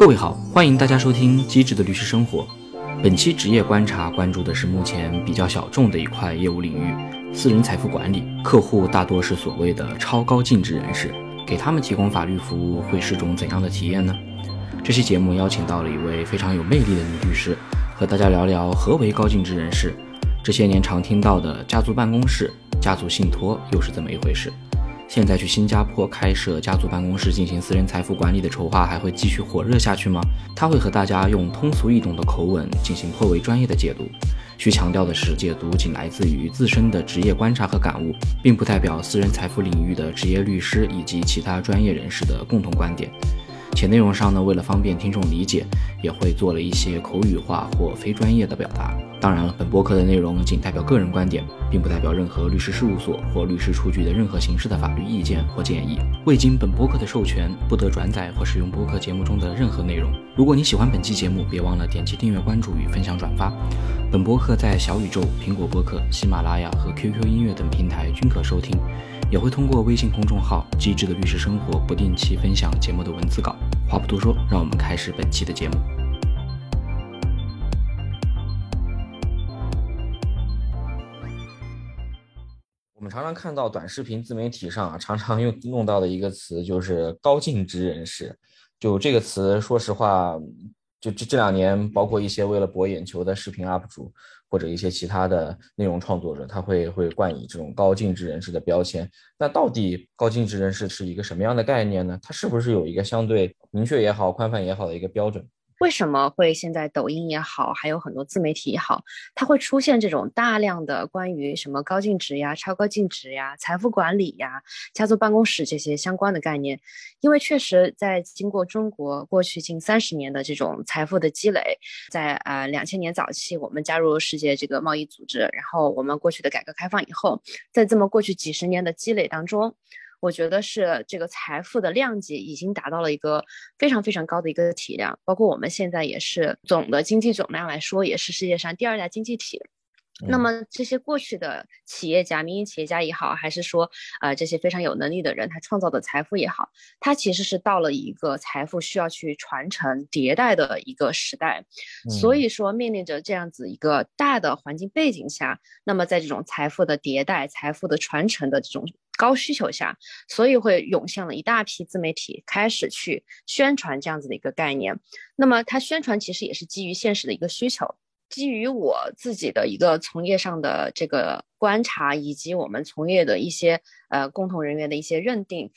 各位好，欢迎大家收听《机智的律师生活》。本期职业观察关注的是目前比较小众的一块业务领域——私人财富管理。客户大多是所谓的超高净值人士，给他们提供法律服务会是种怎样的体验呢？这期节目邀请到了一位非常有魅力的女律师，和大家聊聊何为高净值人士。这些年常听到的家族办公室、家族信托又是怎么一回事？现在去新加坡开设家族办公室进行私人财富管理的筹划还会继续火热下去吗？他会和大家用通俗易懂的口吻进行颇为专业的解读。需强调的是，解读仅来自于自身的职业观察和感悟，并不代表私人财富领域的职业律师以及其他专业人士的共同观点。且内容上呢，为了方便听众理解，也会做了一些口语化或非专业的表达。当然了，本播客的内容仅代表个人观点，并不代表任何律师事务所或律师出具的任何形式的法律意见或建议。未经本播客的授权，不得转载或使用播客节目中的任何内容。如果你喜欢本期节目，别忘了点击订阅、关注与分享转发。本播客在小宇宙、苹果播客、喜马拉雅和 QQ 音乐等平台均可收听。也会通过微信公众号“机智的律师生活”不定期分享节目的文字稿。话不多说，让我们开始本期的节目。常常看到短视频自媒体上啊，常常用用到的一个词就是“高净值人士”。就这个词，说实话，就这这两年，包括一些为了博眼球的视频 UP 主。或者一些其他的内容创作者，他会会冠以这种高净值人士的标签。那到底高净值人士是一个什么样的概念呢？它是不是有一个相对明确也好、宽泛也好的一个标准？为什么会现在抖音也好，还有很多自媒体也好，它会出现这种大量的关于什么高净值呀、超高净值呀、财富管理呀、家族办公室这些相关的概念？因为确实在经过中国过去近三十年的这种财富的积累，在呃两千年早期我们加入世界这个贸易组织，然后我们过去的改革开放以后，在这么过去几十年的积累当中。我觉得是这个财富的量级已经达到了一个非常非常高的一个体量，包括我们现在也是总的经济总量来说，也是世界上第二大经济体。那么这些过去的企业家、民营企业家也好，还是说呃这些非常有能力的人，他创造的财富也好，他其实是到了一个财富需要去传承迭代的一个时代。所以说，面临着这样子一个大的环境背景下，那么在这种财富的迭代、财富的传承的这种。高需求下，所以会涌现了一大批自媒体开始去宣传这样子的一个概念。那么，它宣传其实也是基于现实的一个需求，基于我自己的一个从业上的这个观察，以及我们从业的一些呃共同人员的一些认定。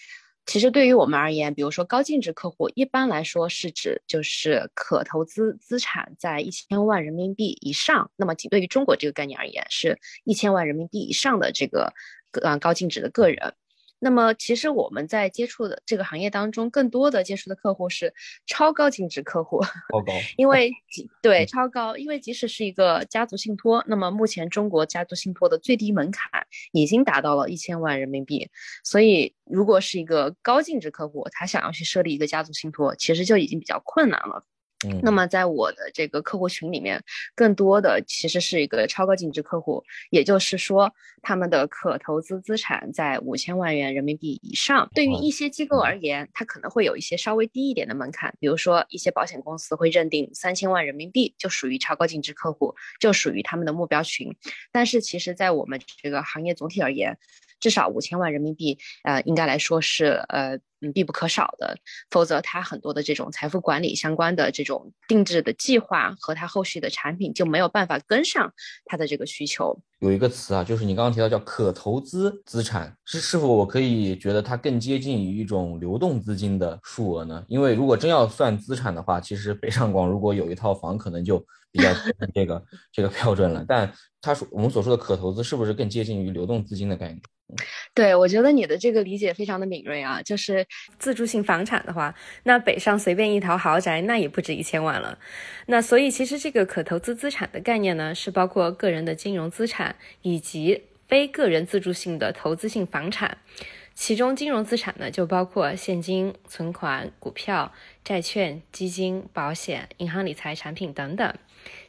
其实对于我们而言，比如说高净值客户，一般来说是指就是可投资资产在一千万人民币以上。那么，仅对于中国这个概念而言，是一千万人民币以上的这个。呃，高净值的个人，那么其实我们在接触的这个行业当中，更多的接触的客户是超高净值客户，超高，因为 对超高，因为即使是一个家族信托，那么目前中国家族信托的最低门槛已经达到了一千万人民币，所以如果是一个高净值客户，他想要去设立一个家族信托，其实就已经比较困难了。那么，在我的这个客户群里面，更多的其实是一个超高净值客户，也就是说，他们的可投资资产在五千万元人民币以上。对于一些机构而言，它可能会有一些稍微低一点的门槛，比如说一些保险公司会认定三千万人民币就属于超高净值客户，就属于他们的目标群。但是，其实，在我们这个行业总体而言，至少五千万人民币，呃，应该来说是呃。嗯，必不可少的，否则他很多的这种财富管理相关的这种定制的计划和他后续的产品就没有办法跟上他的这个需求。有一个词啊，就是你刚刚提到叫可投资资产，是是否我可以觉得它更接近于一种流动资金的数额呢？因为如果真要算资产的话，其实北上广如果有一套房，可能就比较这个这个标准了。但他说我们所说的可投资，是不是更接近于流动资金的概念？对，我觉得你的这个理解非常的敏锐啊。就是自住性房产的话，那北上随便一套豪宅，那也不止一千万了。那所以其实这个可投资资产的概念呢，是包括个人的金融资产以及非个人自住性的投资性房产。其中金融资产呢就包括现金、存款、股票、债券、基金、保险、银行理财产品等等。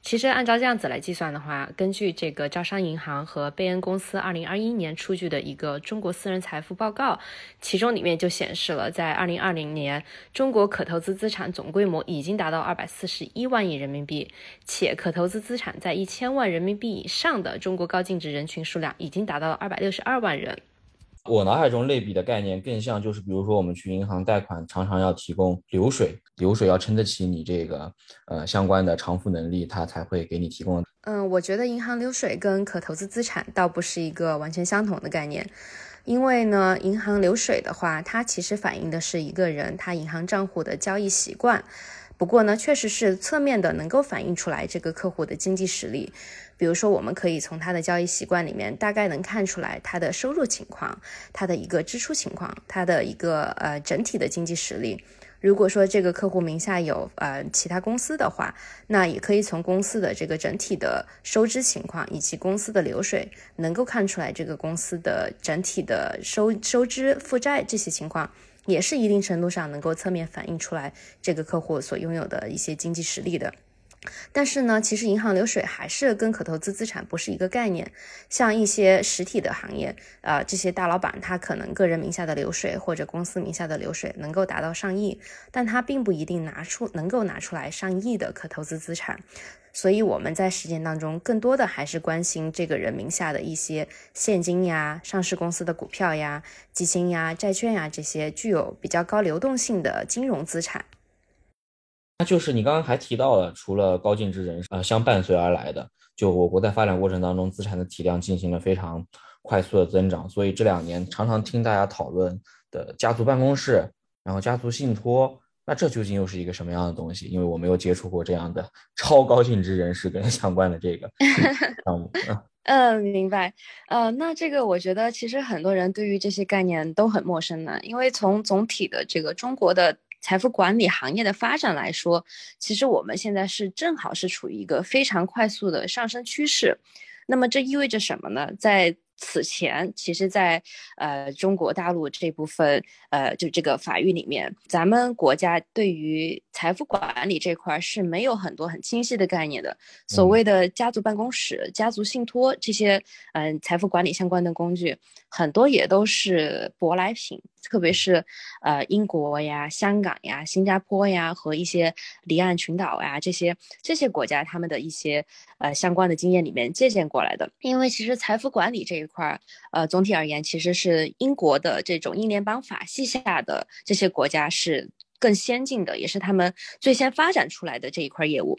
其实按照这样子来计算的话，根据这个招商银行和贝恩公司二零二一年出具的一个中国私人财富报告，其中里面就显示了，在二零二零年，中国可投资资产总规模已经达到二百四十一万亿人民币，且可投资资产在一千万人民币以上的中国高净值人群数量已经达到了二百六十二万人。我脑海中类比的概念更像就是，比如说我们去银行贷款，常常要提供流水，流水要撑得起你这个呃相关的偿付能力，它才会给你提供。嗯，我觉得银行流水跟可投资资产倒不是一个完全相同的概念，因为呢，银行流水的话，它其实反映的是一个人他银行账户的交易习惯。不过呢，确实是侧面的能够反映出来这个客户的经济实力。比如说，我们可以从他的交易习惯里面大概能看出来他的收入情况、他的一个支出情况、他的一个呃整体的经济实力。如果说这个客户名下有呃其他公司的话，那也可以从公司的这个整体的收支情况以及公司的流水，能够看出来这个公司的整体的收收支、负债这些情况。也是一定程度上能够侧面反映出来这个客户所拥有的一些经济实力的。但是呢，其实银行流水还是跟可投资资产不是一个概念。像一些实体的行业，呃，这些大老板他可能个人名下的流水或者公司名下的流水能够达到上亿，但他并不一定拿出能够拿出来上亿的可投资资产。所以我们在实践当中，更多的还是关心这个人名下的一些现金呀、上市公司的股票呀、基金呀、债券呀这些具有比较高流动性的金融资产。那就是你刚刚还提到了，除了高净值人呃相伴随而来的，就我国在发展过程当中，资产的体量进行了非常快速的增长。所以这两年常常听大家讨论的家族办公室，然后家族信托。那这究竟又是一个什么样的东西？因为我没有接触过这样的 超高净值人士跟相关的这个 项目。嗯，明白。呃，那这个我觉得其实很多人对于这些概念都很陌生呢，因为从总体的这个中国的财富管理行业的发展来说，其实我们现在是正好是处于一个非常快速的上升趋势。那么这意味着什么呢？在此前，其实，在呃中国大陆这部分，呃，就这个法律里面，咱们国家对于财富管理这块是没有很多很清晰的概念的。所谓的家族办公室、家族信托这些，嗯，财富管理相关的工具，很多也都是舶来品。特别是，呃，英国呀、香港呀、新加坡呀和一些离岸群岛呀这些这些国家，他们的一些呃相关的经验里面借鉴过来的。因为其实财富管理这一块儿，呃，总体而言，其实是英国的这种英联邦法系下的这些国家是更先进的，也是他们最先发展出来的这一块业务。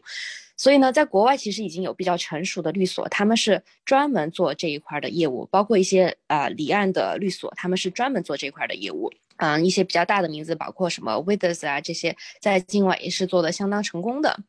所以呢，在国外其实已经有比较成熟的律所，他们是专门做这一块的业务，包括一些呃离岸的律所，他们是专门做这一块的业务。嗯，一些比较大的名字，包括什么 Withers 啊这些，在境外也是做的相当成功的。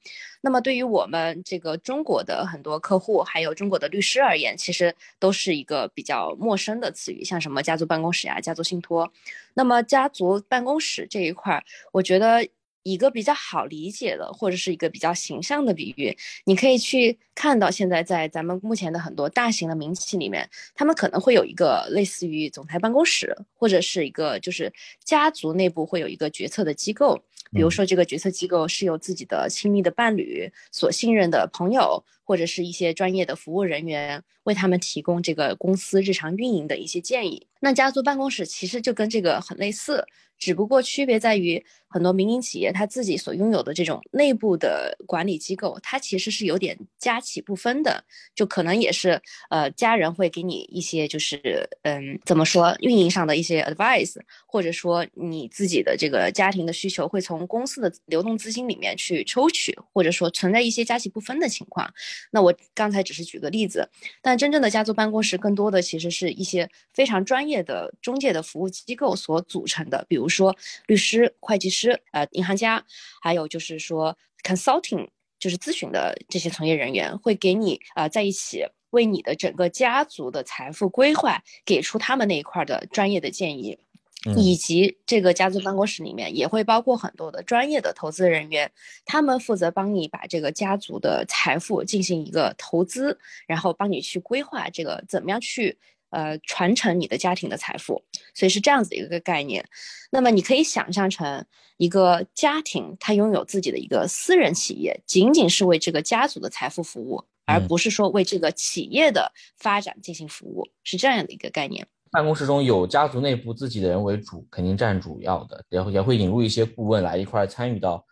那么对于我们这个中国的很多客户，还有中国的律师而言，其实都是一个比较陌生的词语，像什么家族办公室呀、家族信托。那么家族办公室这一块，我觉得。一个比较好理解的，或者是一个比较形象的比喻，你可以去看到现在在咱们目前的很多大型的民企里面，他们可能会有一个类似于总裁办公室，或者是一个就是家族内部会有一个决策的机构，比如说这个决策机构是由自己的亲密的伴侣、所信任的朋友，或者是一些专业的服务人员为他们提供这个公司日常运营的一些建议。那家族办公室其实就跟这个很类似。只不过区别在于，很多民营企业它自己所拥有的这种内部的管理机构，它其实是有点家企不分的，就可能也是呃家人会给你一些就是嗯怎么说运营上的一些 advice，或者说你自己的这个家庭的需求会从公司的流动资金里面去抽取，或者说存在一些家企不分的情况。那我刚才只是举个例子，但真正的家族办公室更多的其实是一些非常专业的中介的服务机构所组成的，比如。说律师、会计师、呃银行家，还有就是说 consulting，就是咨询的这些从业人员，会给你啊在一起为你的整个家族的财富规划给出他们那一块的专业的建议，以及这个家族办公室里面也会包括很多的专业的投资人员，他们负责帮你把这个家族的财富进行一个投资，然后帮你去规划这个怎么样去。呃传承你的家庭的财富，所以是这样子的一个概念。那么你可以想象成一个家庭，它拥有自己的一个私人企业，仅仅是为这个家族的财富服务，而不是说为这个企业的发展进行服务，是这样的一个概念。办公室中有家族内部自己的人为主，肯定占主要的，然后也会引入一些顾问来一块参与到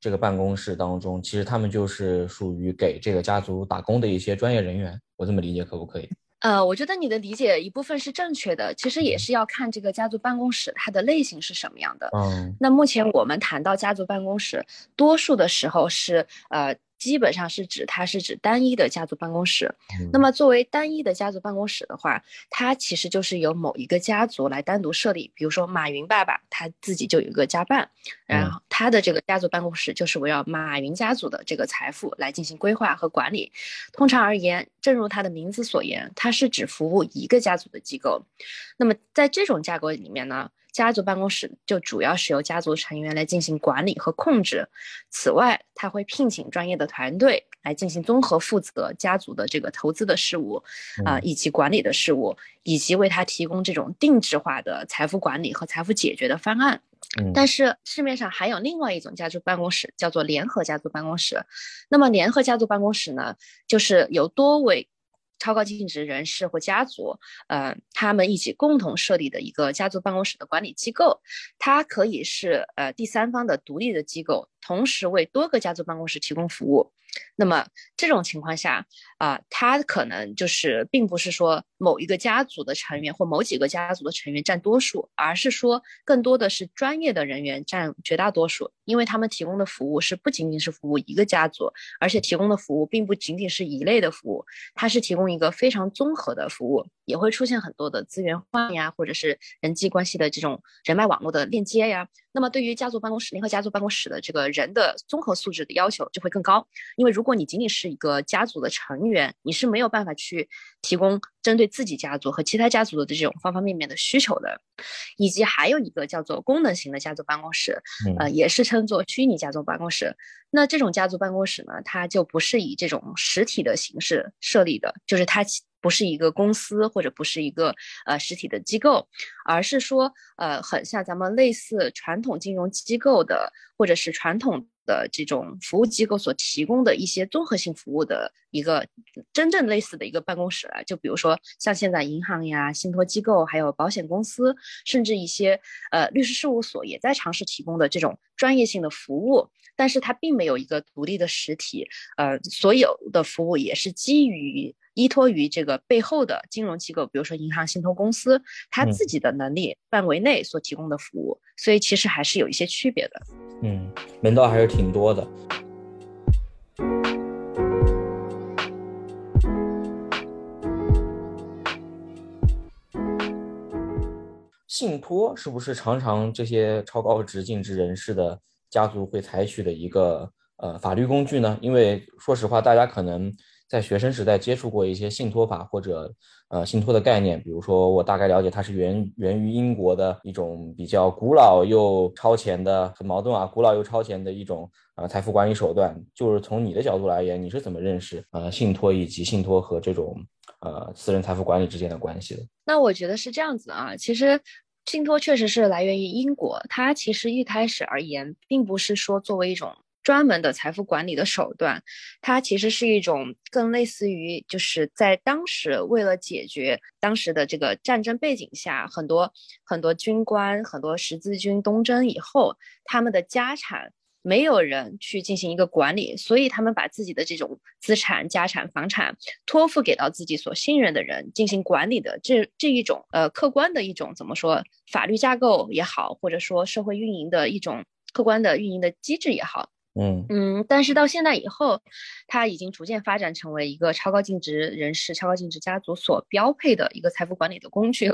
这个办公室当中。其实他们就是属于给这个家族打工的一些专业人员，我这么理解可不可以？呃，我觉得你的理解一部分是正确的，其实也是要看这个家族办公室它的类型是什么样的。嗯，那目前我们谈到家族办公室，多数的时候是呃。基本上是指它是指单一的家族办公室。那么作为单一的家族办公室的话，它其实就是由某一个家族来单独设立。比如说马云爸爸他自己就有一个家办，然后他的这个家族办公室就是围绕马云家族的这个财富来进行规划和管理。通常而言，正如它的名字所言，它是指服务一个家族的机构。那么在这种架构里面呢？家族办公室就主要是由家族成员来进行管理和控制，此外，他会聘请专业的团队来进行综合负责家族的这个投资的事务，啊，以及管理的事务，以及为他提供这种定制化的财富管理和财富解决的方案。但是市面上还有另外一种家族办公室，叫做联合家族办公室。那么联合家族办公室呢，就是由多位。超高净值人士或家族，呃，他们一起共同设立的一个家族办公室的管理机构，它可以是呃第三方的独立的机构，同时为多个家族办公室提供服务。那么这种情况下啊，它可能就是并不是说某一个家族的成员或某几个家族的成员占多数，而是说更多的是专业的人员占绝大多数，因为他们提供的服务是不仅仅是服务一个家族，而且提供的服务并不仅仅是一类的服务，它是提供一个非常综合的服务，也会出现很多的资源换呀，或者是人际关系的这种人脉网络的链接呀。那么对于家族办公室联合家族办公室的这个人的综合素质的要求就会更高，因为如果你仅仅是一个家族的成员，你是没有办法去提供针对自己家族和其他家族的这种方方面面的需求的。以及还有一个叫做功能型的家族办公室，呃，也是称作虚拟家族办公室。那这种家族办公室呢，它就不是以这种实体的形式设立的，就是它。不是一个公司或者不是一个呃实体的机构，而是说呃很像咱们类似传统金融机构的或者是传统的这种服务机构所提供的一些综合性服务的一个真正类似的一个办公室啊。就比如说像现在银行呀、信托机构、还有保险公司，甚至一些呃律师事务所也在尝试提供的这种专业性的服务，但是它并没有一个独立的实体，呃，所有的服务也是基于。依托于这个背后的金融机构，比如说银行、信托公司，它自己的能力范围内所提供的服务，所以其实还是有一些区别的。嗯，门道还是挺多的。信托是不是常常这些超高值净值人士的家族会采取的一个呃法律工具呢？因为说实话，大家可能。在学生时代接触过一些信托法或者呃信托的概念，比如说我大概了解它是源源于英国的一种比较古老又超前的，很矛盾啊，古老又超前的一种呃财富管理手段。就是从你的角度来言，你是怎么认识呃信托以及信托和这种呃私人财富管理之间的关系的？那我觉得是这样子啊，其实信托确实是来源于英国，它其实一开始而言，并不是说作为一种。专门的财富管理的手段，它其实是一种更类似于，就是在当时为了解决当时的这个战争背景下，很多很多军官、很多十字军东征以后，他们的家产没有人去进行一个管理，所以他们把自己的这种资产、家产、房产托付给到自己所信任的人进行管理的这这一种呃客观的一种怎么说法律架构也好，或者说社会运营的一种客观的运营的机制也好。嗯嗯，但是到现在以后，它已经逐渐发展成为一个超高净值人士、超高净值家族所标配的一个财富管理的工具。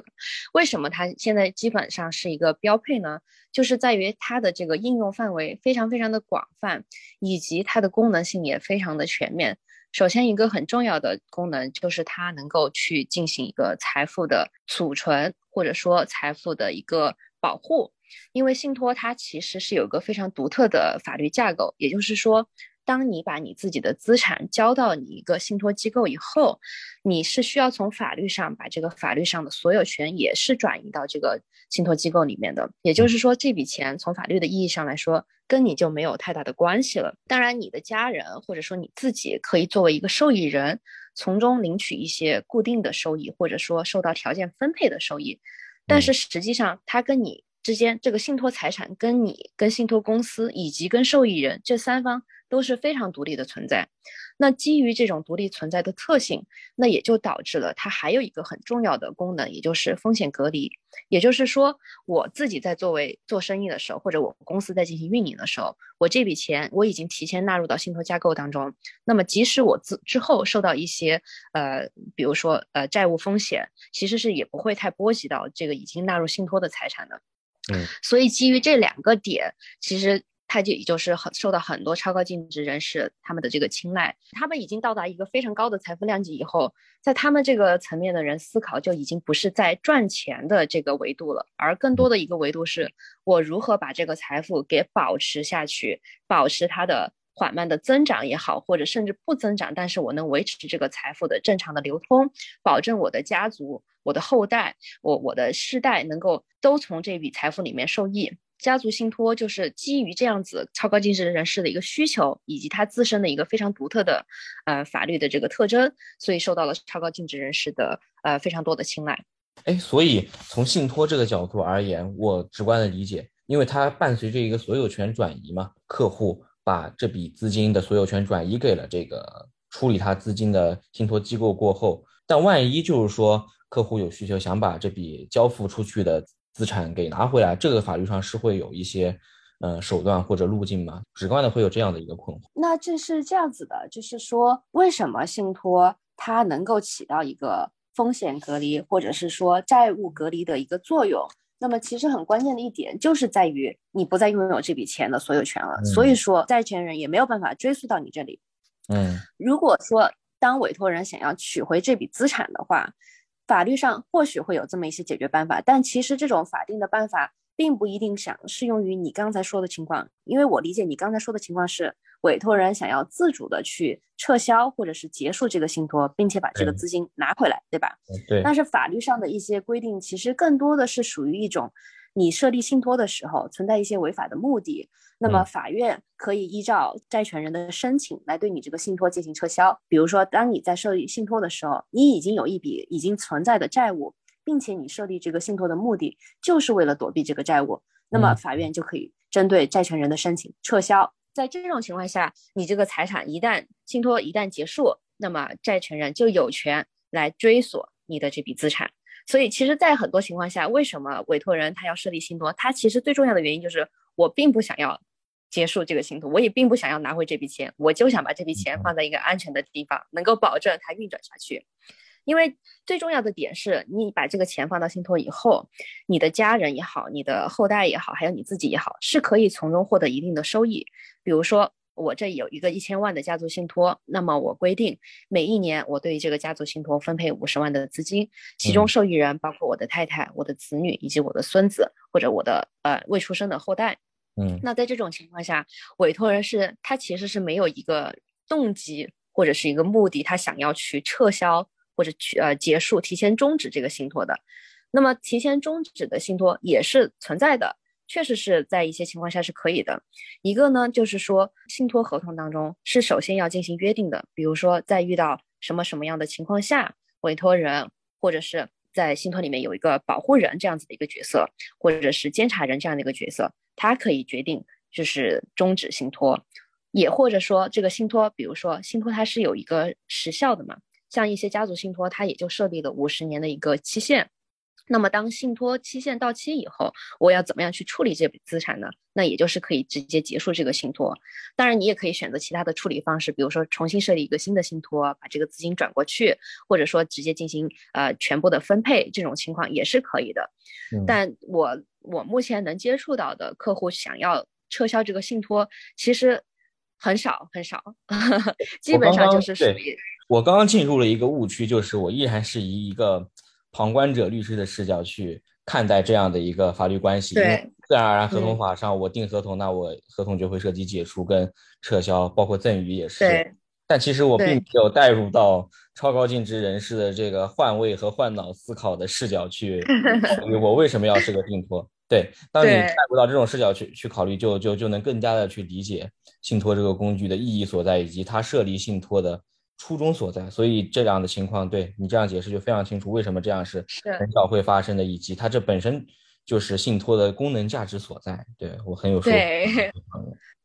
为什么它现在基本上是一个标配呢？就是在于它的这个应用范围非常非常的广泛，以及它的功能性也非常的全面。首先，一个很重要的功能就是它能够去进行一个财富的储存，或者说财富的一个保护。因为信托它其实是有一个非常独特的法律架构，也就是说，当你把你自己的资产交到你一个信托机构以后，你是需要从法律上把这个法律上的所有权也是转移到这个信托机构里面的。也就是说，这笔钱从法律的意义上来说，跟你就没有太大的关系了。当然，你的家人或者说你自己可以作为一个受益人，从中领取一些固定的收益，或者说受到条件分配的收益。但是实际上，它跟你。之间，这个信托财产跟你、跟信托公司以及跟受益人这三方都是非常独立的存在。那基于这种独立存在的特性，那也就导致了它还有一个很重要的功能，也就是风险隔离。也就是说，我自己在作为做生意的时候，或者我公司在进行运营的时候，我这笔钱我已经提前纳入到信托架构当中。那么，即使我之之后受到一些呃，比如说呃债务风险，其实是也不会太波及到这个已经纳入信托的财产的。嗯，所以基于这两个点，其实。它就也就是很受到很多超高净值人士他们的这个青睐，他们已经到达一个非常高的财富量级以后，在他们这个层面的人思考就已经不是在赚钱的这个维度了，而更多的一个维度是我如何把这个财富给保持下去，保持它的缓慢的增长也好，或者甚至不增长，但是我能维持这个财富的正常的流通，保证我的家族、我的后代、我我的世代能够都从这笔财富里面受益。家族信托就是基于这样子超高净值人士的一个需求，以及他自身的一个非常独特的，呃，法律的这个特征，所以受到了超高净值人士的呃非常多的青睐。哎，所以从信托这个角度而言，我直观的理解，因为它伴随着一个所有权转移嘛，客户把这笔资金的所有权转移给了这个处理他资金的信托机构过后，但万一就是说客户有需求想把这笔交付出去的。资产给拿回来，这个法律上是会有一些，呃，手段或者路径吗？直观的会有这样的一个困惑。那这是这样子的，就是说，为什么信托它能够起到一个风险隔离或者是说债务隔离的一个作用？那么其实很关键的一点就是在于你不再拥有这笔钱的所有权了，所以说债权人也没有办法追溯到你这里。嗯，如果说当委托人想要取回这笔资产的话。法律上或许会有这么一些解决办法，但其实这种法定的办法并不一定想适用于你刚才说的情况，因为我理解你刚才说的情况是委托人想要自主的去撤销或者是结束这个信托，并且把这个资金拿回来，对吧？对。但是法律上的一些规定其实更多的是属于一种。你设立信托的时候存在一些违法的目的，那么法院可以依照债权人的申请来对你这个信托进行撤销。比如说，当你在设立信托的时候，你已经有一笔已经存在的债务，并且你设立这个信托的目的就是为了躲避这个债务，那么法院就可以针对债权人的申请撤销。在这种情况下，你这个财产一旦信托一旦结束，那么债权人就有权来追索你的这笔资产。所以，其实，在很多情况下，为什么委托人他要设立信托？他其实最重要的原因就是，我并不想要结束这个信托，我也并不想要拿回这笔钱，我就想把这笔钱放在一个安全的地方，能够保证它运转下去。因为最重要的点是，你把这个钱放到信托以后，你的家人也好，你的后代也好，还有你自己也好，是可以从中获得一定的收益。比如说。我这有一个一千万的家族信托，那么我规定每一年我对这个家族信托分配五十万的资金，其中受益人包括我的太太、我的子女以及我的孙子或者我的呃未出生的后代。嗯，那在这种情况下，委托人是他其实是没有一个动机或者是一个目的，他想要去撤销或者去呃结束、提前终止这个信托的。那么提前终止的信托也是存在的。确实是在一些情况下是可以的。一个呢，就是说信托合同当中是首先要进行约定的，比如说在遇到什么什么样的情况下，委托人或者是在信托里面有一个保护人这样子的一个角色，或者是监察人这样的一个角色，他可以决定就是终止信托，也或者说这个信托，比如说信托它是有一个时效的嘛，像一些家族信托，它也就设立了五十年的一个期限。那么，当信托期限到期以后，我要怎么样去处理这笔资产呢？那也就是可以直接结束这个信托。当然，你也可以选择其他的处理方式，比如说重新设立一个新的信托，把这个资金转过去，或者说直接进行呃全部的分配，这种情况也是可以的。但我我目前能接触到的客户想要撤销这个信托，其实很少很少，基本上就是属于我刚刚进入了一个误区，就是我依然是以一个。旁观者律师的视角去看待这样的一个法律关系。对，自然而然，合同法上我定合同，那我合同就会涉及解除跟撤销，包括赠与也是。对。但其实我并没有带入到超高净值人士的这个换位和换脑思考的视角去考虑，我为什么要是个信托？对，当你带入到这种视角去去考虑，就就就能更加的去理解信托这个工具的意义所在，以及它设立信托的初衷所在。所以这样的情况，对你这样解释就非常清楚，为什么这样是很少会发生的，以及它这本身就是信托的功能价值所在。对我很有说服力。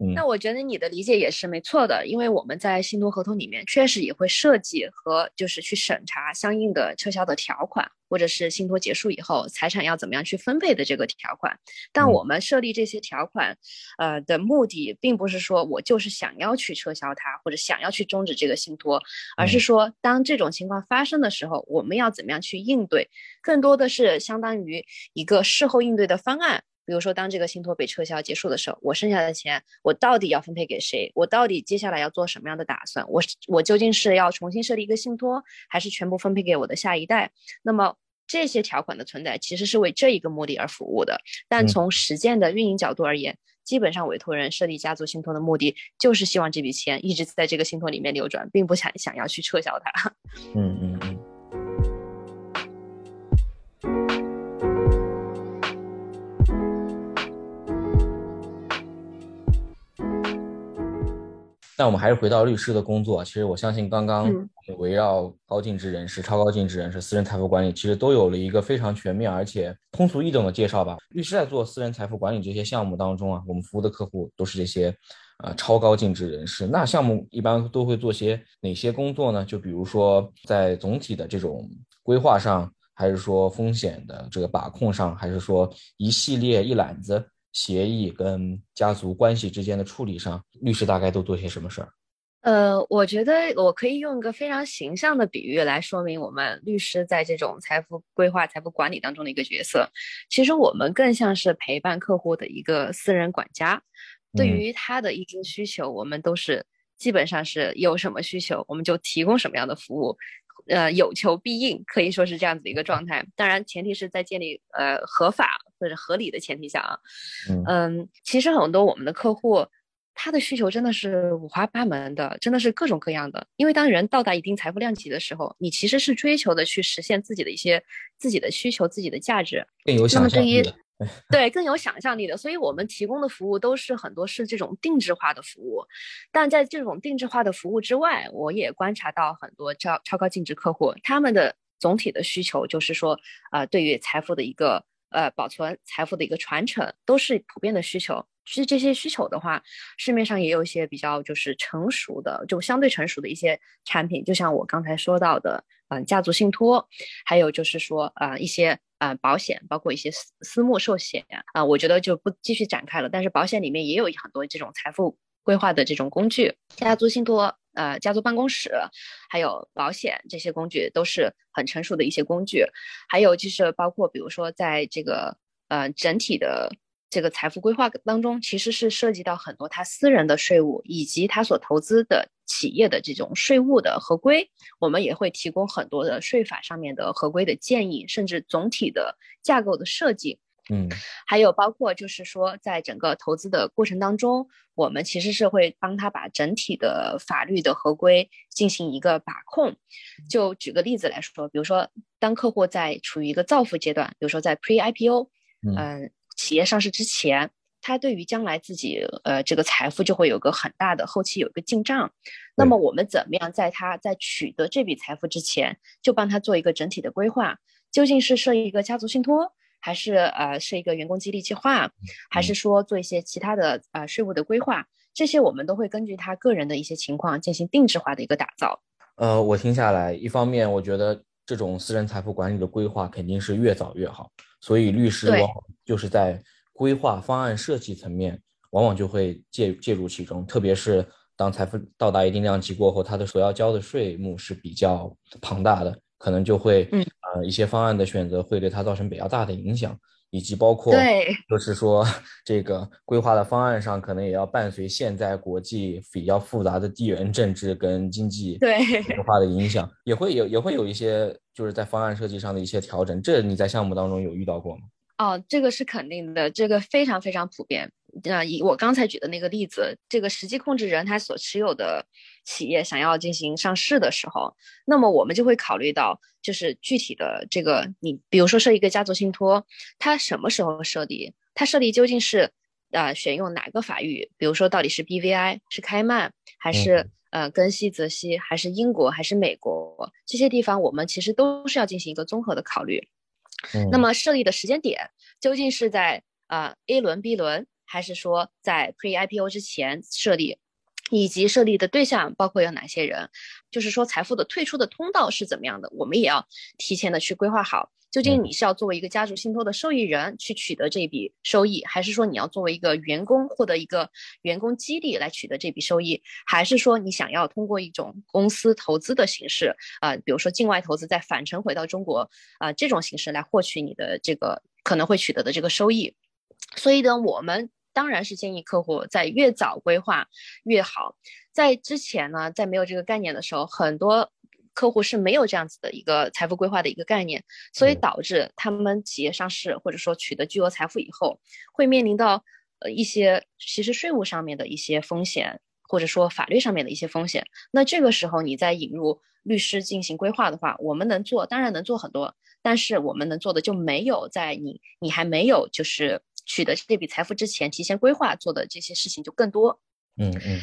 那我觉得你的理解也是没错的，因为我们在信托合同里面确实也会设计和就是去审查相应的撤销的条款，或者是信托结束以后财产要怎么样去分配的这个条款。但我们设立这些条款，呃的目的并不是说我就是想要去撤销它，或者想要去终止这个信托，而是说当这种情况发生的时候，我们要怎么样去应对，更多的是相当于一个事后应对的方案。比如说，当这个信托被撤销结束的时候，我剩下的钱，我到底要分配给谁？我到底接下来要做什么样的打算？我我究竟是要重新设立一个信托，还是全部分配给我的下一代？那么这些条款的存在，其实是为这一个目的而服务的。但从实践的运营角度而言，基本上委托人设立家族信托的目的，就是希望这笔钱一直在这个信托里面流转，并不想想要去撤销它。嗯 嗯嗯。但我们还是回到律师的工作。其实我相信，刚刚围绕高净值人士、超高净值人士、私人财富管理，其实都有了一个非常全面而且通俗易懂的介绍吧。律师在做私人财富管理这些项目当中啊，我们服务的客户都是这些呃超高净值人士。那项目一般都会做些哪些工作呢？就比如说在总体的这种规划上，还是说风险的这个把控上，还是说一系列一揽子。协议跟家族关系之间的处理上，律师大概都做些什么事儿？呃，我觉得我可以用一个非常形象的比喻来说明我们律师在这种财富规划、财富管理当中的一个角色。其实我们更像是陪伴客户的一个私人管家，对于他的一些需求，我们都是基本上是有什么需求，我们就提供什么样的服务。呃，有求必应，可以说是这样子的一个状态。当然，前提是在建立呃合法或者合理的前提下啊。嗯，其实很多我们的客户，他的需求真的是五花八门的，真的是各种各样的。因为当人到达一定财富量级的时候，你其实是追求的去实现自己的一些自己的需求、自己的价值。更有想象力。对，更有想象力的，所以我们提供的服务都是很多是这种定制化的服务，但在这种定制化的服务之外，我也观察到很多超超高净值客户，他们的总体的需求就是说，呃，对于财富的一个呃保存、财富的一个传承，都是普遍的需求。其实这些需求的话，市面上也有一些比较就是成熟的，就相对成熟的一些产品，就像我刚才说到的，嗯，家族信托，还有就是说，呃，一些。呃，保险包括一些私私募寿险啊，我觉得就不继续展开了。但是保险里面也有很多这种财富规划的这种工具，家族信托、呃，家族办公室，还有保险这些工具都是很成熟的一些工具。还有就是包括比如说在这个呃整体的。这个财富规划当中，其实是涉及到很多他私人的税务，以及他所投资的企业的这种税务的合规。我们也会提供很多的税法上面的合规的建议，甚至总体的架构的设计。嗯，还有包括就是说，在整个投资的过程当中，我们其实是会帮他把整体的法律的合规进行一个把控。就举个例子来说，比如说，当客户在处于一个造富阶段，比如说在 Pre IPO，嗯。企业上市之前，他对于将来自己呃这个财富就会有个很大的后期有一个进账。那么我们怎么样在他在取得这笔财富之前，就帮他做一个整体的规划？究竟是设一个家族信托，还是呃设一个员工激励计划，还是说做一些其他的呃税务的规划？这些我们都会根据他个人的一些情况进行定制化的一个打造。呃，我听下来，一方面我觉得这种私人财富管理的规划肯定是越早越好。所以律师往往就是在规划方案设计层面，往往就会介介入其中。特别是当财富到达一定量级过后，他的所要交的税目是比较庞大的，可能就会呃一些方案的选择会对他造成比较大的影响。以及包括，就是说，这个规划的方案上，可能也要伴随现在国际比较复杂的地缘政治跟经济变化的影响，也会有也会有一些就是在方案设计上的一些调整。这你在项目当中有遇到过吗？哦，这个是肯定的，这个非常非常普遍。那以我刚才举的那个例子，这个实际控制人他所持有的企业想要进行上市的时候，那么我们就会考虑到，就是具体的这个你，比如说设一个家族信托，它什么时候设立？它设立究竟是呃选用哪个法域？比如说到底是 BVI 是开曼，还是呃根西泽西，还是英国，还是美国？这些地方我们其实都是要进行一个综合的考虑。那么设立的时间点究竟是在啊 A 轮、B 轮？还是说在 pre IPO 之前设立，以及设立的对象包括有哪些人，就是说财富的退出的通道是怎么样的，我们也要提前的去规划好。究竟你是要作为一个家族信托的受益人去取得这笔收益，还是说你要作为一个员工获得一个员工激励来取得这笔收益，还是说你想要通过一种公司投资的形式啊，比如说境外投资再返程回到中国啊这种形式来获取你的这个可能会取得的这个收益？所以呢，我们。当然是建议客户在越早规划越好。在之前呢，在没有这个概念的时候，很多客户是没有这样子的一个财富规划的一个概念，所以导致他们企业上市或者说取得巨额财富以后，会面临到呃一些其实税务上面的一些风险，或者说法律上面的一些风险。那这个时候你再引入律师进行规划的话，我们能做，当然能做很多，但是我们能做的就没有在你你还没有就是。取得这笔财富之前，提前规划做的这些事情就更多。嗯嗯。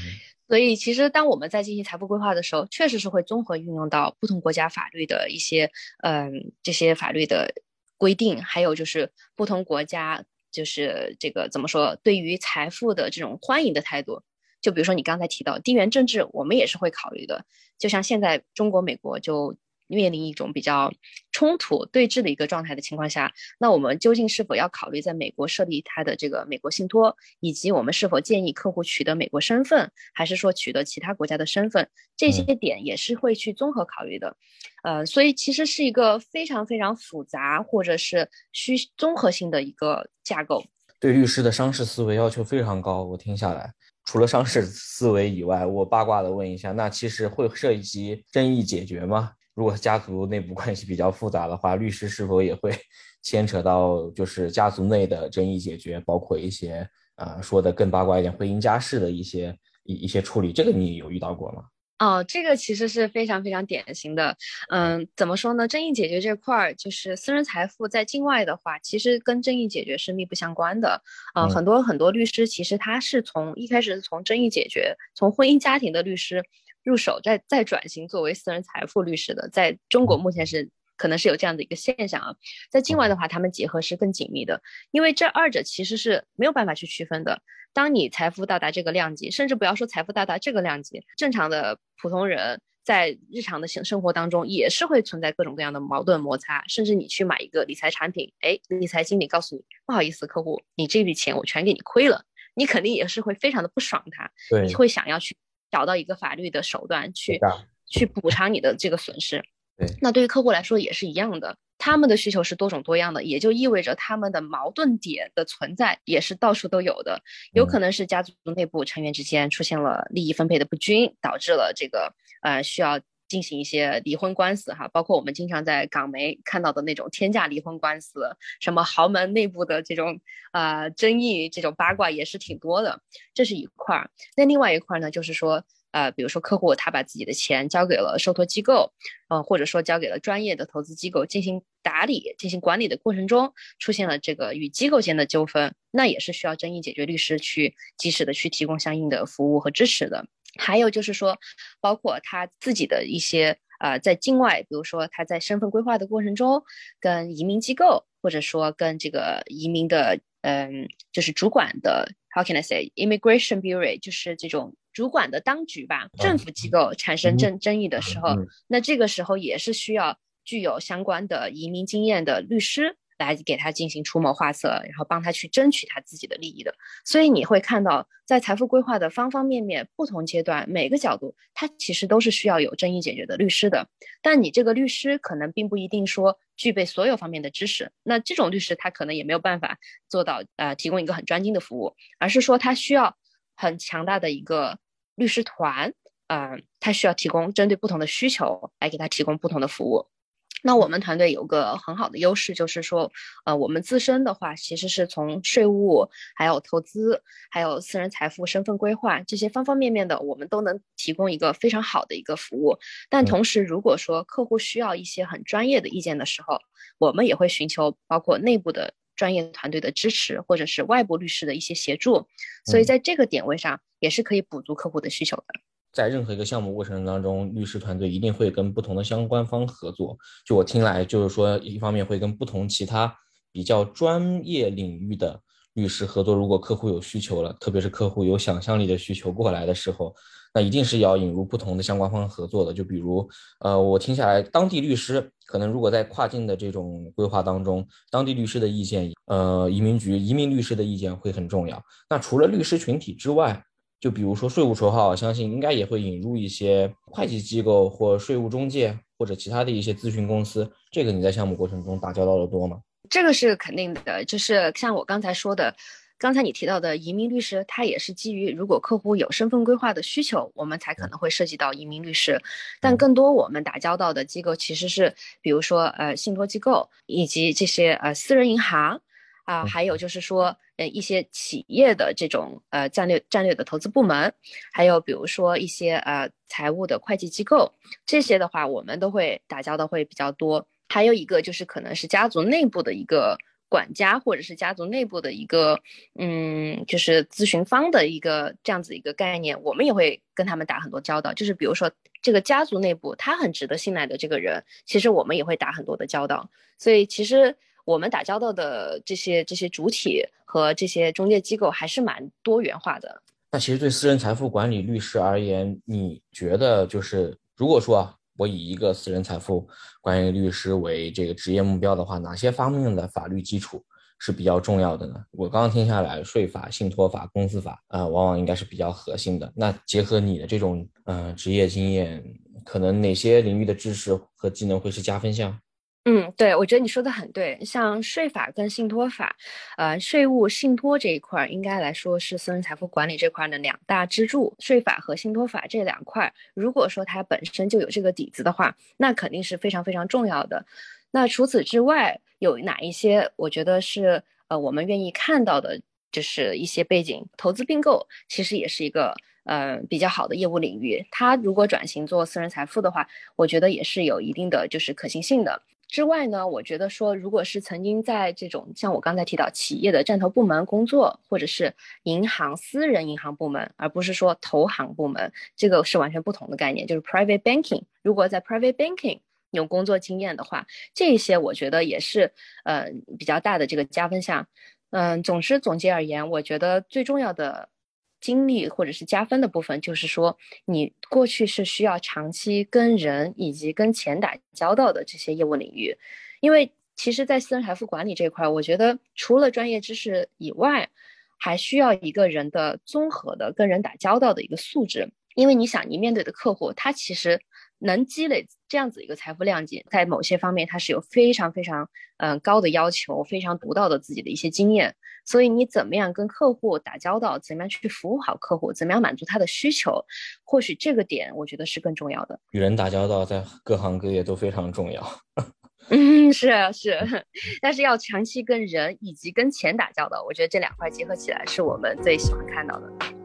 所以，其实当我们在进行财富规划的时候，确实是会综合运用到不同国家法律的一些，嗯，这些法律的规定，还有就是不同国家就是这个怎么说，对于财富的这种欢迎的态度。就比如说你刚才提到地缘政治，我们也是会考虑的。就像现在中国、美国就。面临一种比较冲突对峙的一个状态的情况下，那我们究竟是否要考虑在美国设立它的这个美国信托，以及我们是否建议客户取得美国身份，还是说取得其他国家的身份，这些点也是会去综合考虑的。呃，所以其实是一个非常非常复杂或者是需综合性的一个架构。对律师的商事思维要求非常高，我听下来，除了商事思维以外，我八卦的问一下，那其实会涉及争议解决吗？如果家族内部关系比较复杂的话，律师是否也会 牵扯到就是家族内的争议解决，包括一些啊说的更八卦一点，婚姻家事的一些一一些处理，这个你有遇到过吗？哦，这个其实是非常非常典型的。嗯，怎么说呢？争议解决这块儿，就是私人财富在境外的话，其实跟争议解决是密不相关的。嗯，很多很多律师其实他是从一开始是从争议解决，从婚姻家庭的律师。入手再再转型作为私人财富律师的，在中国目前是可能是有这样的一个现象啊，在境外的话，他们结合是更紧密的，因为这二者其实是没有办法去区分的。当你财富到达这个量级，甚至不要说财富到达这个量级，正常的普通人在日常的生生活当中也是会存在各种各样的矛盾摩擦，甚至你去买一个理财产品，哎，理财经理告诉你不好意思，客户，你这笔钱我全给你亏了，你肯定也是会非常的不爽他，你会想要去。找到一个法律的手段去去补偿你的这个损失。对，那对于客户来说也是一样的，他们的需求是多种多样的，也就意味着他们的矛盾点的存在也是到处都有的。有可能是家族内部成员之间出现了利益分配的不均，导致了这个呃需要。进行一些离婚官司哈，包括我们经常在港媒看到的那种天价离婚官司，什么豪门内部的这种呃争议，这种八卦也是挺多的。这是一块儿，那另外一块儿呢，就是说呃，比如说客户他把自己的钱交给了受托机构，呃，或者说交给了专业的投资机构进行打理、进行管理的过程中，出现了这个与机构间的纠纷，那也是需要争议解决律师去及时的去提供相应的服务和支持的。还有就是说，包括他自己的一些呃，在境外，比如说他在身份规划的过程中，跟移民机构，或者说跟这个移民的嗯，就是主管的，How can I say immigration bureau，就是这种主管的当局吧，政府机构产生争争议的时候，那这个时候也是需要具有相关的移民经验的律师。来给他进行出谋划策，然后帮他去争取他自己的利益的。所以你会看到，在财富规划的方方面面、不同阶段、每个角度，它其实都是需要有争议解决的律师的。但你这个律师可能并不一定说具备所有方面的知识，那这种律师他可能也没有办法做到呃提供一个很专精的服务，而是说他需要很强大的一个律师团，嗯，他需要提供针对不同的需求来给他提供不同的服务。那我们团队有个很好的优势，就是说，呃，我们自身的话，其实是从税务、还有投资、还有私人财富、身份规划这些方方面面的，我们都能提供一个非常好的一个服务。但同时，如果说客户需要一些很专业的意见的时候，我们也会寻求包括内部的专业团队的支持，或者是外部律师的一些协助。所以在这个点位上，也是可以补足客户的需求的。在任何一个项目过程当中，律师团队一定会跟不同的相关方合作。就我听来，就是说，一方面会跟不同其他比较专业领域的律师合作。如果客户有需求了，特别是客户有想象力的需求过来的时候，那一定是要引入不同的相关方合作的。就比如，呃，我听下来，当地律师可能如果在跨境的这种规划当中，当地律师的意见，呃，移民局移民律师的意见会很重要。那除了律师群体之外，就比如说税务筹划，我，相信应该也会引入一些会计机构或税务中介或者其他的一些咨询公司。这个你在项目过程中打交道的多吗？这个是肯定的，就是像我刚才说的，刚才你提到的移民律师，他也是基于如果客户有身份规划的需求，我们才可能会涉及到移民律师。但更多我们打交道的机构其实是，比如说呃信托机构以及这些呃私人银行。啊，还有就是说，呃，一些企业的这种呃战略战略的投资部门，还有比如说一些呃财务的会计机构，这些的话我们都会打交道会比较多。还有一个就是可能是家族内部的一个管家，或者是家族内部的一个嗯，就是咨询方的一个这样子一个概念，我们也会跟他们打很多交道。就是比如说这个家族内部他很值得信赖的这个人，其实我们也会打很多的交道。所以其实。我们打交道的这些这些主体和这些中介机构还是蛮多元化的。那其实对私人财富管理律师而言，你觉得就是如果说啊，我以一个私人财富管理律师为这个职业目标的话，哪些方面的法律基础是比较重要的呢？我刚刚听下来，税法、信托法、公司法啊，往往应该是比较核心的。那结合你的这种嗯职业经验，可能哪些领域的知识和技能会是加分项？嗯，对，我觉得你说的很对。像税法跟信托法，呃，税务信托这一块应该来说是私人财富管理这块的两大支柱。税法和信托法这两块，如果说它本身就有这个底子的话，那肯定是非常非常重要的。那除此之外，有哪一些我觉得是呃我们愿意看到的，就是一些背景，投资并购其实也是一个呃比较好的业务领域。它如果转型做私人财富的话，我觉得也是有一定的就是可行性的。之外呢，我觉得说，如果是曾经在这种像我刚才提到企业的战投部门工作，或者是银行私人银行部门，而不是说投行部门，这个是完全不同的概念。就是 private banking，如果在 private banking 有工作经验的话，这些我觉得也是呃比较大的这个加分项。嗯，总之总结而言，我觉得最重要的。经历或者是加分的部分，就是说你过去是需要长期跟人以及跟钱打交道的这些业务领域，因为其实，在私人财富管理这块，我觉得除了专业知识以外，还需要一个人的综合的跟人打交道的一个素质，因为你想，你面对的客户，他其实。能积累这样子一个财富量级，在某些方面他是有非常非常嗯高的要求，非常独到的自己的一些经验。所以你怎么样跟客户打交道，怎么样去服务好客户，怎么样满足他的需求，或许这个点我觉得是更重要的。与人打交道在各行各业都非常重要。嗯，是是，但是要长期跟人以及跟钱打交道，我觉得这两块结合起来是我们最喜欢看到的。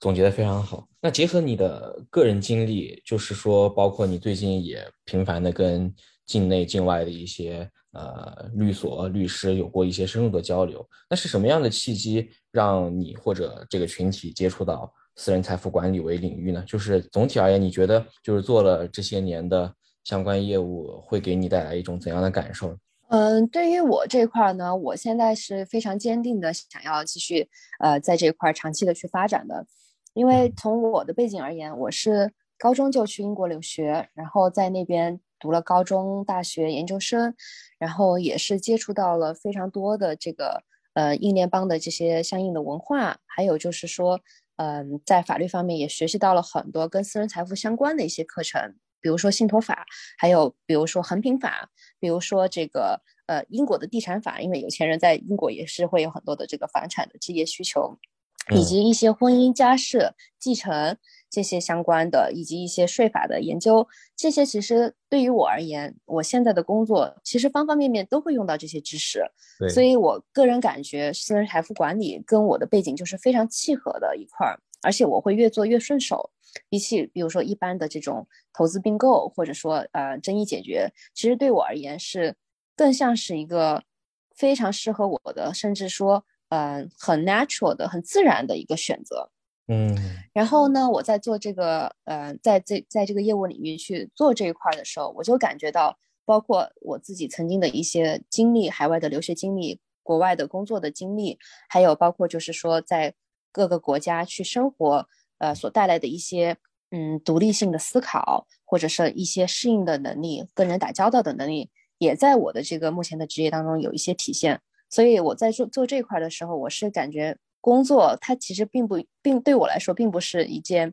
总结的非常好。那结合你的个人经历，就是说，包括你最近也频繁的跟境内、境外的一些呃律所、律师有过一些深入的交流。那是什么样的契机让你或者这个群体接触到私人财富管理为领域呢？就是总体而言，你觉得就是做了这些年的相关业务，会给你带来一种怎样的感受？嗯，对于我这块呢，我现在是非常坚定的想要继续呃在这块长期的去发展的。因为从我的背景而言，我是高中就去英国留学，然后在那边读了高中、大学、研究生，然后也是接触到了非常多的这个呃英联邦的这些相应的文化，还有就是说，嗯，在法律方面也学习到了很多跟私人财富相关的一些课程，比如说信托法，还有比如说横平法，比如说这个呃英国的地产法，因为有钱人在英国也是会有很多的这个房产的置业需求。以及一些婚姻家事继承这些相关的，以及一些税法的研究，这些其实对于我而言，我现在的工作其实方方面面都会用到这些知识，所以我个人感觉私人财富管理跟我的背景就是非常契合的一块儿，而且我会越做越顺手，比起比如说一般的这种投资并购或者说呃争议解决，其实对我而言是更像是一个非常适合我的，甚至说。嗯，很 natural 的、很自然的一个选择。嗯，然后呢，我在做这个，呃，在这在这个业务领域去做这一块的时候，我就感觉到，包括我自己曾经的一些经历，海外的留学经历、国外的工作的经历，还有包括就是说在各个国家去生活，呃，所带来的一些嗯独立性的思考，或者是一些适应的能力、跟人打交道的能力，也在我的这个目前的职业当中有一些体现。所以我在做做这块的时候，我是感觉工作它其实并不并对我来说并不是一件，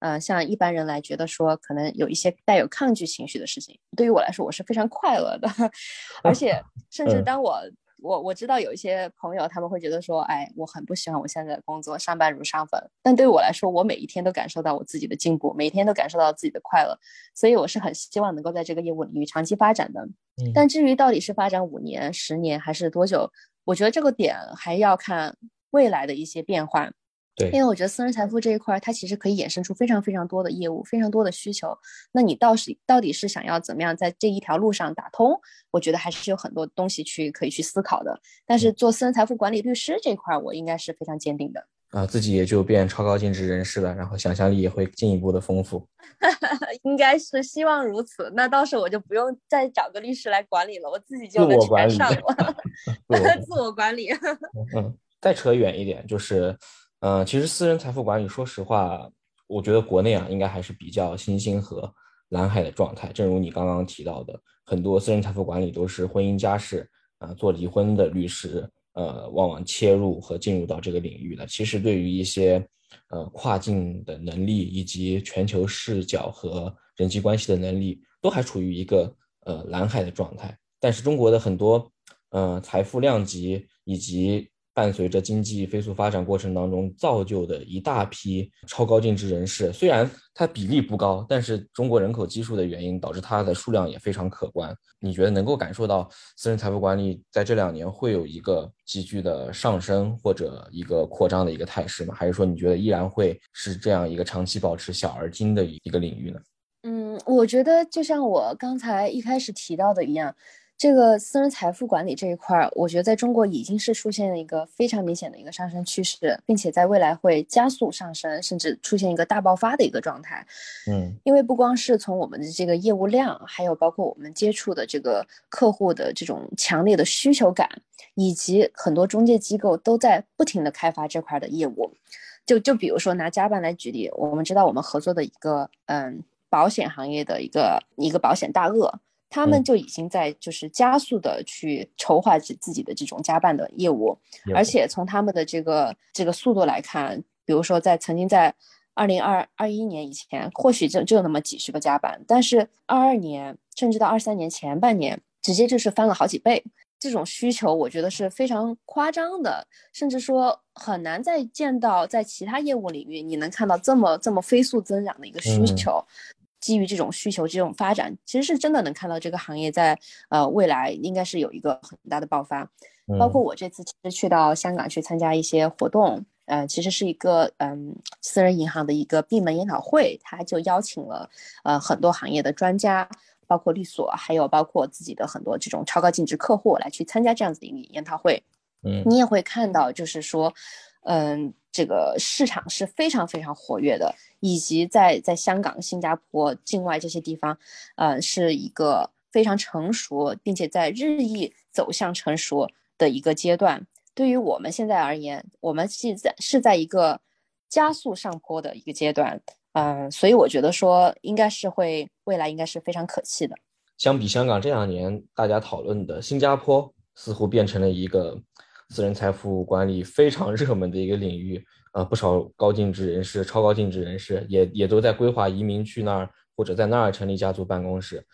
呃，像一般人来觉得说可能有一些带有抗拒情绪的事情。对于我来说，我是非常快乐的，而且甚至当我。我我知道有一些朋友他们会觉得说，哎，我很不喜欢我现在的工作，上班如上坟。但对我来说，我每一天都感受到我自己的进步，每天都感受到自己的快乐，所以我是很希望能够在这个业务领域长期发展的。但至于到底是发展五年、十年还是多久，我觉得这个点还要看未来的一些变化。对，因为我觉得私人财富这一块，它其实可以衍生出非常非常多的业务，非常多的需求。那你到是到底是想要怎么样在这一条路上打通？我觉得还是有很多东西去可以去思考的。但是做私人财富管理律师这块，我应该是非常坚定的。啊，自己也就变超高净值人士了，然后想象力也会进一步的丰富。应该是希望如此。那到时候我就不用再找个律师来管理了，我自己就能全上了。自我管理。嗯，再扯远一点就是。嗯，其实私人财富管理，说实话，我觉得国内啊，应该还是比较新兴和蓝海的状态。正如你刚刚提到的，很多私人财富管理都是婚姻家事啊，做离婚的律师，呃，往往切入和进入到这个领域的。其实对于一些呃跨境的能力，以及全球视角和人际关系的能力，都还处于一个呃蓝海的状态。但是中国的很多呃财富量级以及伴随着经济飞速发展过程当中造就的一大批超高净值人士，虽然它比例不高，但是中国人口基数的原因导致它的数量也非常可观。你觉得能够感受到私人财富管理在这两年会有一个急剧的上升或者一个扩张的一个态势吗？还是说你觉得依然会是这样一个长期保持小而精的一个领域呢？嗯，我觉得就像我刚才一开始提到的一样。这个私人财富管理这一块儿，我觉得在中国已经是出现了一个非常明显的一个上升趋势，并且在未来会加速上升，甚至出现一个大爆发的一个状态。嗯，因为不光是从我们的这个业务量，还有包括我们接触的这个客户的这种强烈的需求感，以及很多中介机构都在不停的开发这块的业务。就就比如说拿加班来举例，我们知道我们合作的一个嗯保险行业的一个一个保险大鳄。他们就已经在就是加速的去筹划自自己的这种加办的业务，而且从他们的这个这个速度来看，比如说在曾经在二零二二一年以前，或许就就那么几十个加班，但是二二年甚至到二三年前半年，直接就是翻了好几倍。这种需求我觉得是非常夸张的，甚至说很难再见到在其他业务领域你能看到这么这么飞速增长的一个需求。基于这种需求，这种发展，其实是真的能看到这个行业在呃未来应该是有一个很大的爆发。包括我这次其实去到香港去参加一些活动，呃，其实是一个嗯私人银行的一个闭门研讨会，他就邀请了呃很多行业的专家，包括律所，还有包括自己的很多这种超高净值客户来去参加这样子的一个研讨会。嗯，你也会看到，就是说，嗯。这个市场是非常非常活跃的，以及在在香港、新加坡境外这些地方，呃，是一个非常成熟，并且在日益走向成熟的一个阶段。对于我们现在而言，我们是在是在一个加速上坡的一个阶段，嗯，所以我觉得说应该是会未来应该是非常可期的。相比香港这两年大家讨论的新加坡，似乎变成了一个。私人财富管理非常热门的一个领域，啊，不少高净值人士、超高净值人士也也都在规划移民去那儿，或者在那儿成立家族办公室。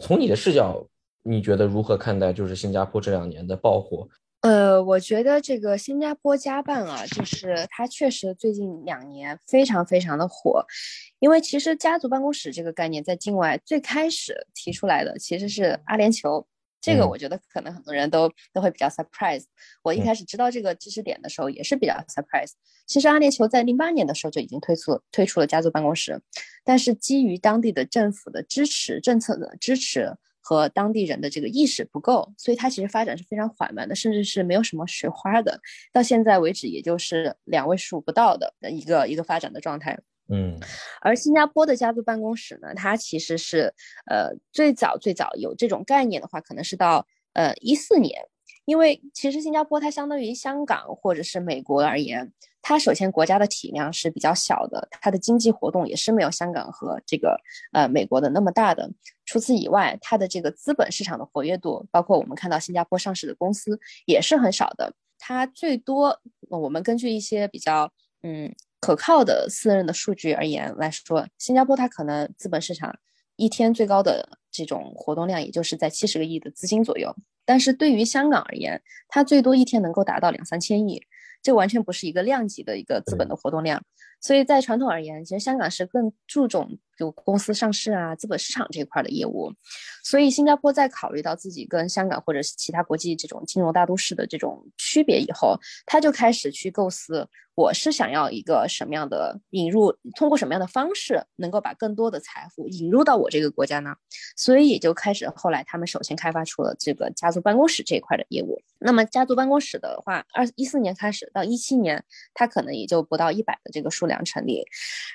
从你的视角，你觉得如何看待就是新加坡这两年的爆火？呃，我觉得这个新加坡家办啊，就是它确实最近两年非常非常的火，因为其实家族办公室这个概念在境外最开始提出来的其实是阿联酋，这个我觉得可能很多人都都会比较 surprise。我一开始知道这个知识点的时候也是比较 surprise。其实阿联酋在零八年的时候就已经推出推出了家族办公室，但是基于当地的政府的支持、政策的支持。和当地人的这个意识不够，所以它其实发展是非常缓慢的，甚至是没有什么雪花的。到现在为止，也就是两位数不到的一个一个发展的状态。嗯，而新加坡的家族办公室呢，它其实是呃最早最早有这种概念的话，可能是到呃一四年。因为其实新加坡它相当于香港或者是美国而言，它首先国家的体量是比较小的，它的经济活动也是没有香港和这个呃美国的那么大的。除此以外，它的这个资本市场的活跃度，包括我们看到新加坡上市的公司也是很少的。它最多，我们根据一些比较嗯可靠的私人的数据而言来说，新加坡它可能资本市场一天最高的这种活动量，也就是在七十个亿的资金左右。但是对于香港而言，它最多一天能够达到两三千亿，这完全不是一个量级的一个资本的活动量。所以在传统而言，其实香港是更注重有公司上市啊、资本市场这一块的业务。所以新加坡在考虑到自己跟香港或者是其他国际这种金融大都市的这种区别以后，他就开始去构思。我是想要一个什么样的引入，通过什么样的方式能够把更多的财富引入到我这个国家呢？所以也就开始后来他们首先开发出了这个家族办公室这一块的业务。那么家族办公室的话，二一四年开始到一七年，它可能也就不到一百的这个数量成立，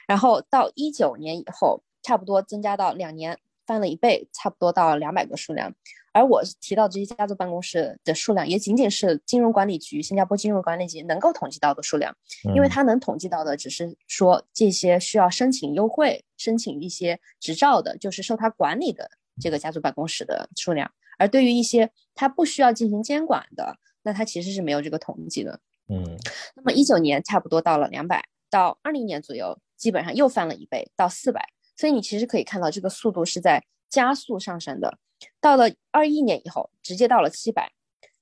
然后到一九年以后，差不多增加到两年翻了一倍，差不多到两百个数量。而我提到这些家族办公室的数量，也仅仅是金融管理局、新加坡金融管理局能够统计到的数量，因为它能统计到的只是说这些需要申请优惠、申请一些执照的，就是受它管理的这个家族办公室的数量。而对于一些它不需要进行监管的，那它其实是没有这个统计的。嗯，那么一九年差不多到了两百，到二零年左右，基本上又翻了一倍到四百，所以你其实可以看到这个速度是在加速上升的。到了二一年以后，直接到了七百，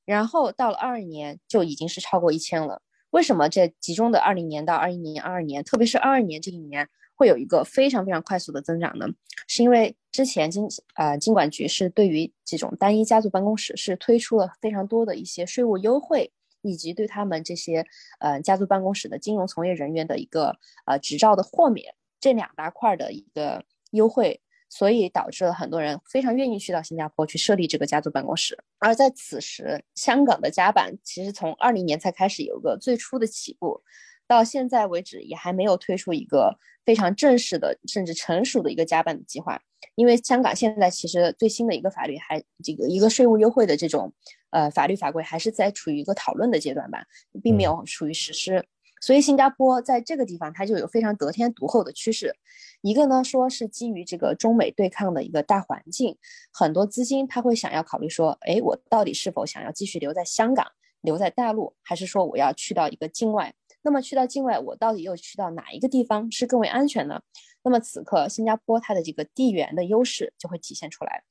然后到了二二年就已经是超过一千了。为什么这集中的二零年到二一年、二二年，特别是二二年这一年会有一个非常非常快速的增长呢？是因为之前经呃经管局是对于这种单一家族办公室是推出了非常多的一些税务优惠，以及对他们这些呃家族办公室的金融从业人员的一个呃执照的豁免这两大块的一个优惠。所以导致了很多人非常愿意去到新加坡去设立这个家族办公室。而在此时，香港的加办其实从二零年才开始有个最初的起步，到现在为止也还没有推出一个非常正式的甚至成熟的一个加办的计划。因为香港现在其实最新的一个法律还这个一个税务优惠的这种呃法律法规还是在处于一个讨论的阶段吧，并没有处于实施。所以新加坡在这个地方它就有非常得天独厚的趋势。一个呢，说是基于这个中美对抗的一个大环境，很多资金他会想要考虑说，哎，我到底是否想要继续留在香港，留在大陆，还是说我要去到一个境外？那么去到境外，我到底又去到哪一个地方是更为安全呢？那么此刻新加坡它的这个地缘的优势就会体现出来，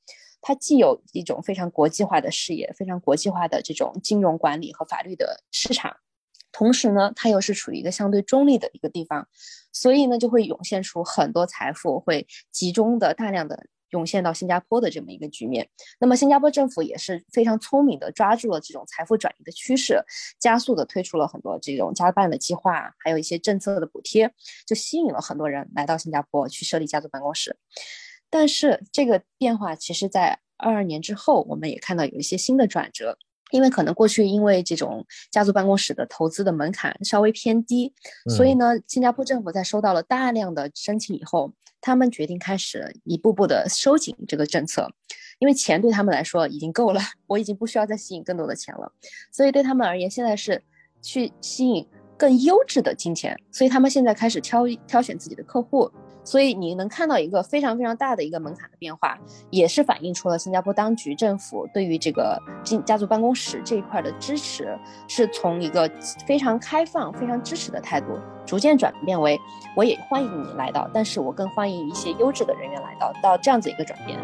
它既有一种非常国际化的视野，非常国际化的这种金融管理和法律的市场。同时呢，它又是处于一个相对中立的一个地方，所以呢，就会涌现出很多财富会集中的大量的涌现到新加坡的这么一个局面。那么，新加坡政府也是非常聪明的抓住了这种财富转移的趋势，加速的推出了很多这种加办的计划，还有一些政策的补贴，就吸引了很多人来到新加坡去设立家族办公室。但是，这个变化其实在二二年之后，我们也看到有一些新的转折。因为可能过去因为这种家族办公室的投资的门槛稍微偏低，所以呢，新加坡政府在收到了大量的申请以后，他们决定开始一步步的收紧这个政策，因为钱对他们来说已经够了，我已经不需要再吸引更多的钱了，所以对他们而言，现在是去吸引更优质的金钱，所以他们现在开始挑挑选自己的客户。所以你能看到一个非常非常大的一个门槛的变化，也是反映出了新加坡当局政府对于这个家家族办公室这一块的支持，是从一个非常开放、非常支持的态度，逐渐转变为我也欢迎你来到，但是我更欢迎一些优质的人员来到，到这样子一个转变。